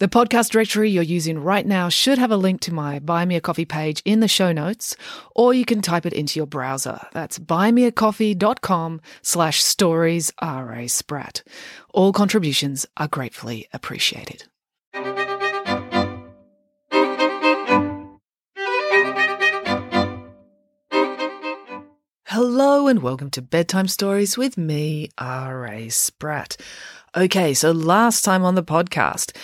The podcast directory you're using right now should have a link to my Buy Me a Coffee page in the show notes, or you can type it into your browser. That's buymeacoffee.com slash stories R.A. Spratt. All contributions are gratefully appreciated. Hello and welcome to Bedtime Stories with me, R.A. Spratt. Okay, so last time on the podcast,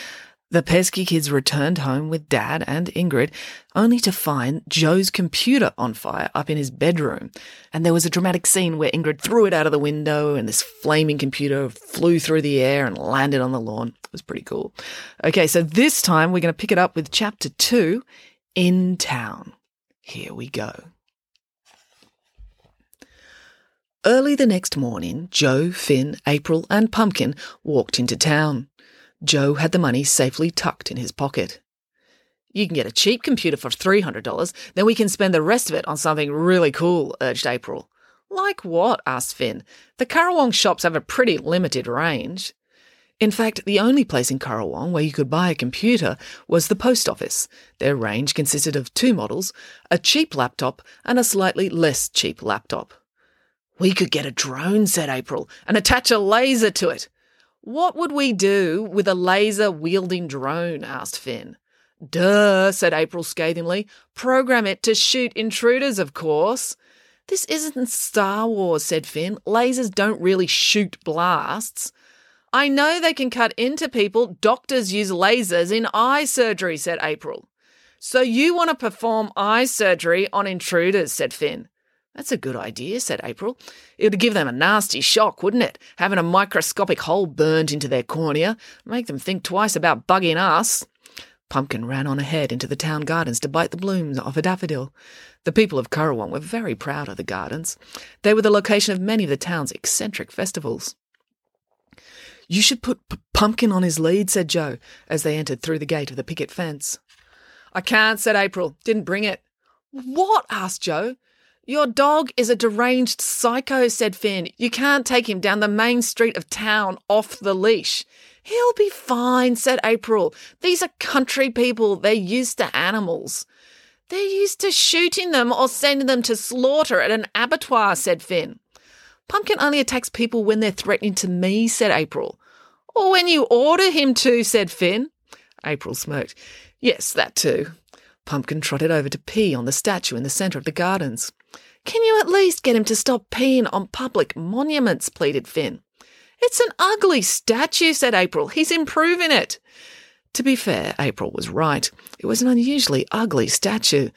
the Peski Kids returned home with Dad and Ingrid, only to find Joe's computer on fire up in his bedroom. And there was a dramatic scene where Ingrid threw it out of the window and this flaming computer flew through the air and landed on the lawn. It was pretty cool. Okay, so this time we're going to pick it up with chapter two In Town. Here we go. Early the next morning, Joe, Finn, April, and Pumpkin walked into town. Joe had the money safely tucked in his pocket. You can get a cheap computer for $300, then we can spend the rest of it on something really cool, urged April. Like what? asked Finn. The Currawong shops have a pretty limited range. In fact, the only place in Currawong where you could buy a computer was the post office. Their range consisted of two models, a cheap laptop and a slightly less cheap laptop. We could get a drone, said April, and attach a laser to it. What would we do with a laser wielding drone? asked Finn. Duh, said April scathingly. Program it to shoot intruders, of course. This isn't Star Wars, said Finn. Lasers don't really shoot blasts. I know they can cut into people. Doctors use lasers in eye surgery, said April. So you want to perform eye surgery on intruders, said Finn. That's a good idea, said April. It would give them a nasty shock, wouldn't it? Having a microscopic hole burnt into their cornea. Make them think twice about bugging us. Pumpkin ran on ahead into the town gardens to bite the blooms off a daffodil. The people of Currawong were very proud of the gardens. They were the location of many of the town's eccentric festivals. You should put P- Pumpkin on his lead, said Joe, as they entered through the gate of the picket fence. I can't, said April. Didn't bring it. What? asked Joe. Your dog is a deranged psycho, said Finn. You can't take him down the main street of town off the leash. He'll be fine, said April. These are country people. They're used to animals. They're used to shooting them or sending them to slaughter at an abattoir, said Finn. Pumpkin only attacks people when they're threatening to me, said April. Or when you order him to, said Finn. April smirked. Yes, that too. Pumpkin trotted over to pee on the statue in the centre of the gardens. Can you at least get him to stop peeing on public monuments? pleaded Finn. It's an ugly statue, said April. He's improving it. To be fair, April was right. It was an unusually ugly statue.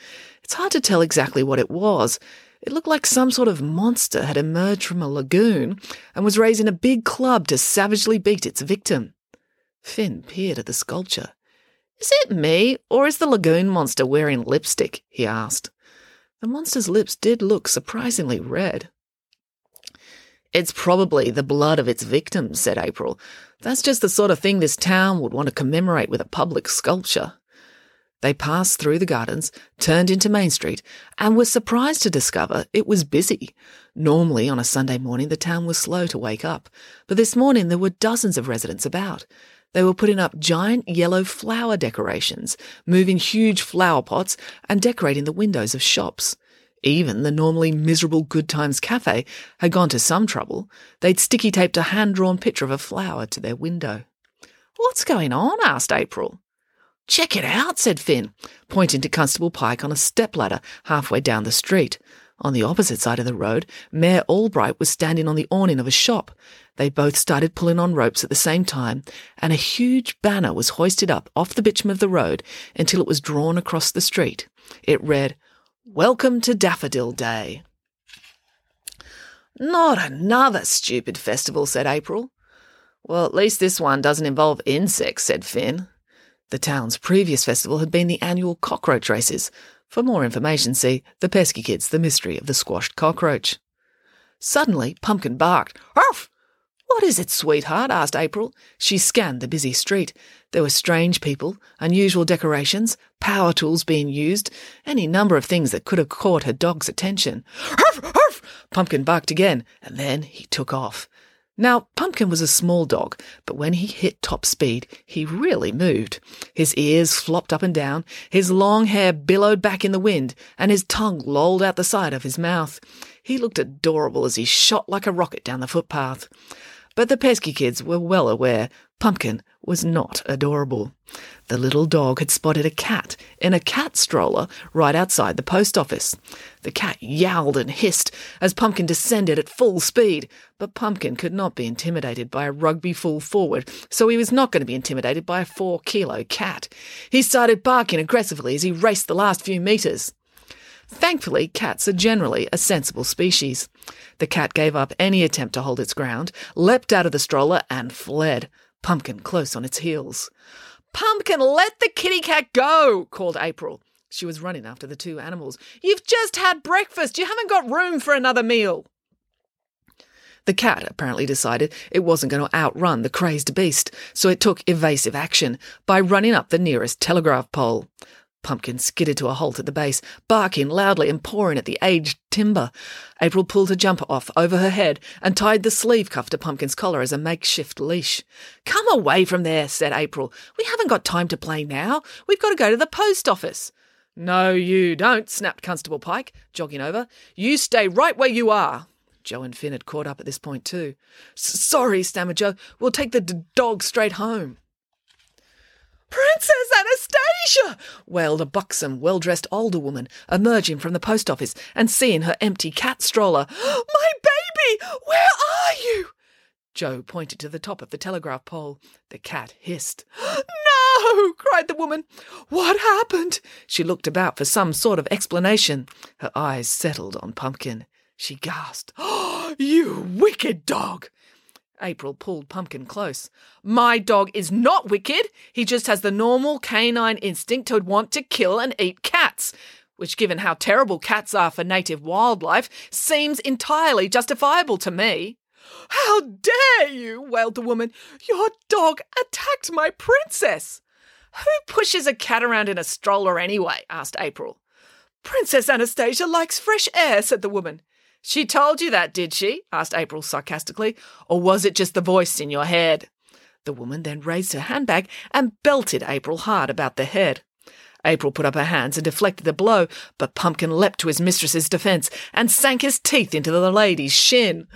It's hard to tell exactly what it was. It looked like some sort of monster had emerged from a lagoon and was raising a big club to savagely beat its victim. Finn peered at the sculpture. Is it me, or is the lagoon monster wearing lipstick? he asked. The monster's lips did look surprisingly red. It's probably the blood of its victims, said April. That's just the sort of thing this town would want to commemorate with a public sculpture. They passed through the gardens, turned into Main Street, and were surprised to discover it was busy. Normally, on a Sunday morning, the town was slow to wake up, but this morning there were dozens of residents about. They were putting up giant yellow flower decorations, moving huge flower pots, and decorating the windows of shops. Even the normally miserable Good Times Cafe had gone to some trouble. They'd sticky taped a hand drawn picture of a flower to their window. What's going on? asked April. Check it out, said Finn, pointing to Constable Pike on a stepladder halfway down the street. On the opposite side of the road, Mayor Albright was standing on the awning of a shop. They both started pulling on ropes at the same time, and a huge banner was hoisted up off the bitumen of the road until it was drawn across the street. It read, Welcome to Daffodil Day. Not another stupid festival, said April. Well, at least this one doesn't involve insects, said Finn. The town's previous festival had been the annual cockroach races, for more information, see The Peski Kids, The Mystery of the Squashed Cockroach. Suddenly, Pumpkin barked. Arf! What is it, sweetheart? asked April. She scanned the busy street. There were strange people, unusual decorations, power tools being used, any number of things that could have caught her dog's attention. Arf! Arf! Pumpkin barked again, and then he took off. Now, Pumpkin was a small dog, but when he hit top speed, he really moved. His ears flopped up and down, his long hair billowed back in the wind, and his tongue lolled out the side of his mouth. He looked adorable as he shot like a rocket down the footpath. But the Peski Kids were well aware Pumpkin was not adorable. The little dog had spotted a cat in a cat stroller right outside the post office. The cat yowled and hissed as Pumpkin descended at full speed, but Pumpkin could not be intimidated by a rugby full forward, so he was not going to be intimidated by a four kilo cat. He started barking aggressively as he raced the last few metres. Thankfully, cats are generally a sensible species. The cat gave up any attempt to hold its ground, leapt out of the stroller, and fled. Pumpkin close on its heels. Pumpkin, let the kitty cat go, called April. She was running after the two animals. You've just had breakfast. You haven't got room for another meal. The cat apparently decided it wasn't going to outrun the crazed beast, so it took evasive action by running up the nearest telegraph pole. Pumpkin skidded to a halt at the base, barking loudly and pawing at the aged timber. April pulled her jumper off over her head and tied the sleeve cuff to Pumpkin's collar as a makeshift leash. Come away from there, said April. We haven't got time to play now. We've got to go to the post office. No, you don't, snapped Constable Pike, jogging over. You stay right where you are. Joe and Finn had caught up at this point too. Sorry, stammered Joe. We'll take the d- dog straight home. Princess Anastasia! wailed a buxom, well dressed older woman, emerging from the post office and seeing her empty cat stroller. My baby! Where are you? Joe pointed to the top of the telegraph pole. The cat hissed. No! cried the woman. What happened? She looked about for some sort of explanation. Her eyes settled on Pumpkin. She gasped. Oh, you wicked dog! April pulled Pumpkin close. My dog is not wicked. He just has the normal canine instinct to want to kill and eat cats, which, given how terrible cats are for native wildlife, seems entirely justifiable to me. How dare you? wailed the woman. Your dog attacked my princess. Who pushes a cat around in a stroller anyway? asked April. Princess Anastasia likes fresh air, said the woman. She told you that, did she? asked April sarcastically. Or was it just the voice in your head? The woman then raised her handbag and belted April hard about the head. April put up her hands and deflected the blow, but Pumpkin leapt to his mistress's defence and sank his teeth into the lady's shin.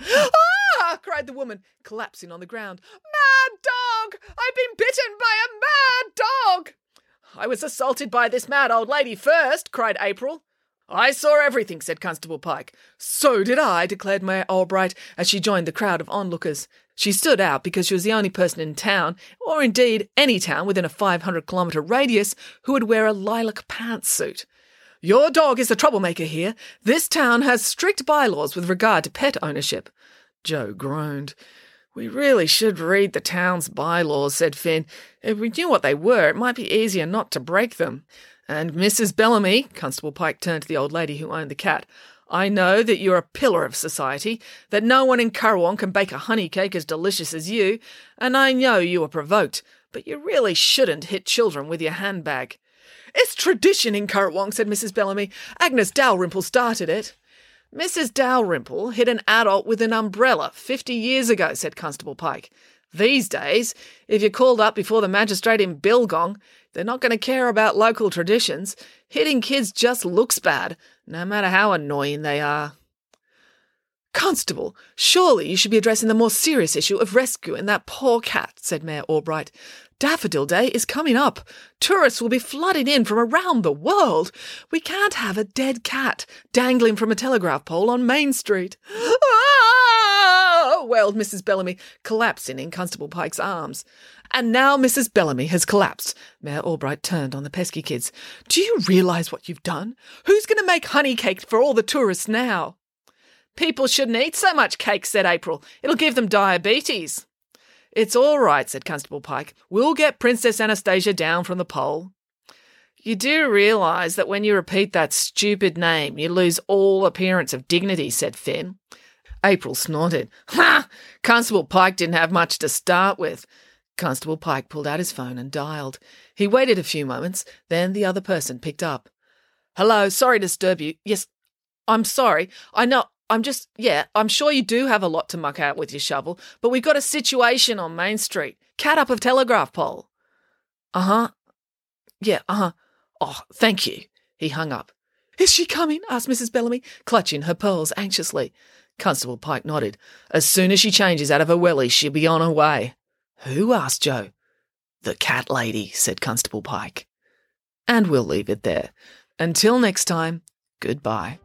Ah! cried the woman, collapsing on the ground. Mad dog! I've been bitten by a mad dog! I was assaulted by this mad old lady first, cried April. I saw everything, said Constable Pike. So did I, declared Mayor Albright as she joined the crowd of onlookers. She stood out because she was the only person in town, or indeed any town within a 500 kilometre radius, who would wear a lilac pantsuit. Your dog is the troublemaker here. This town has strict bylaws with regard to pet ownership. Joe groaned. We really should read the town's bylaws, said Finn. If we knew what they were, it might be easier not to break them. And Mrs. Bellamy, Constable Pike turned to the old lady who owned the cat, I know that you're a pillar of society, that no one in Currawong can bake a honey cake as delicious as you, and I know you were provoked, but you really shouldn't hit children with your handbag. It's tradition in Currawong, said Mrs. Bellamy. Agnes Dalrymple started it. Mrs. Dalrymple hit an adult with an umbrella fifty years ago, said Constable Pike. These days, if you're called up before the magistrate in Bilgong, they're not going to care about local traditions. Hitting kids just looks bad, no matter how annoying they are. Constable, surely you should be addressing the more serious issue of rescuing that poor cat, said Mayor Albright. Daffodil Day is coming up. Tourists will be flooding in from around the world. We can't have a dead cat dangling from a telegraph pole on Main Street. Wailed Mrs. Bellamy, collapsing in Constable Pike's arms. And now Mrs. Bellamy has collapsed. Mayor Albright turned on the Peski Kids. Do you realise what you've done? Who's going to make honey cake for all the tourists now? People shouldn't eat so much cake, said April. It'll give them diabetes. It's all right, said Constable Pike. We'll get Princess Anastasia down from the pole. You do realise that when you repeat that stupid name, you lose all appearance of dignity, said Finn. April snorted. Ha! Constable Pike didn't have much to start with. Constable Pike pulled out his phone and dialed. He waited a few moments, then the other person picked up. Hello, sorry to disturb you. Yes, I'm sorry. I know. I'm just, yeah, I'm sure you do have a lot to muck out with your shovel, but we've got a situation on Main Street. Cat up of telegraph pole. Uh huh. Yeah, uh huh. Oh, thank you. He hung up. Is she coming? asked Mrs. Bellamy, clutching her pearls anxiously. Constable Pike nodded. As soon as she changes out of her welly, she'll be on her way. Who? asked Joe. The cat lady, said Constable Pike. And we'll leave it there. Until next time, goodbye.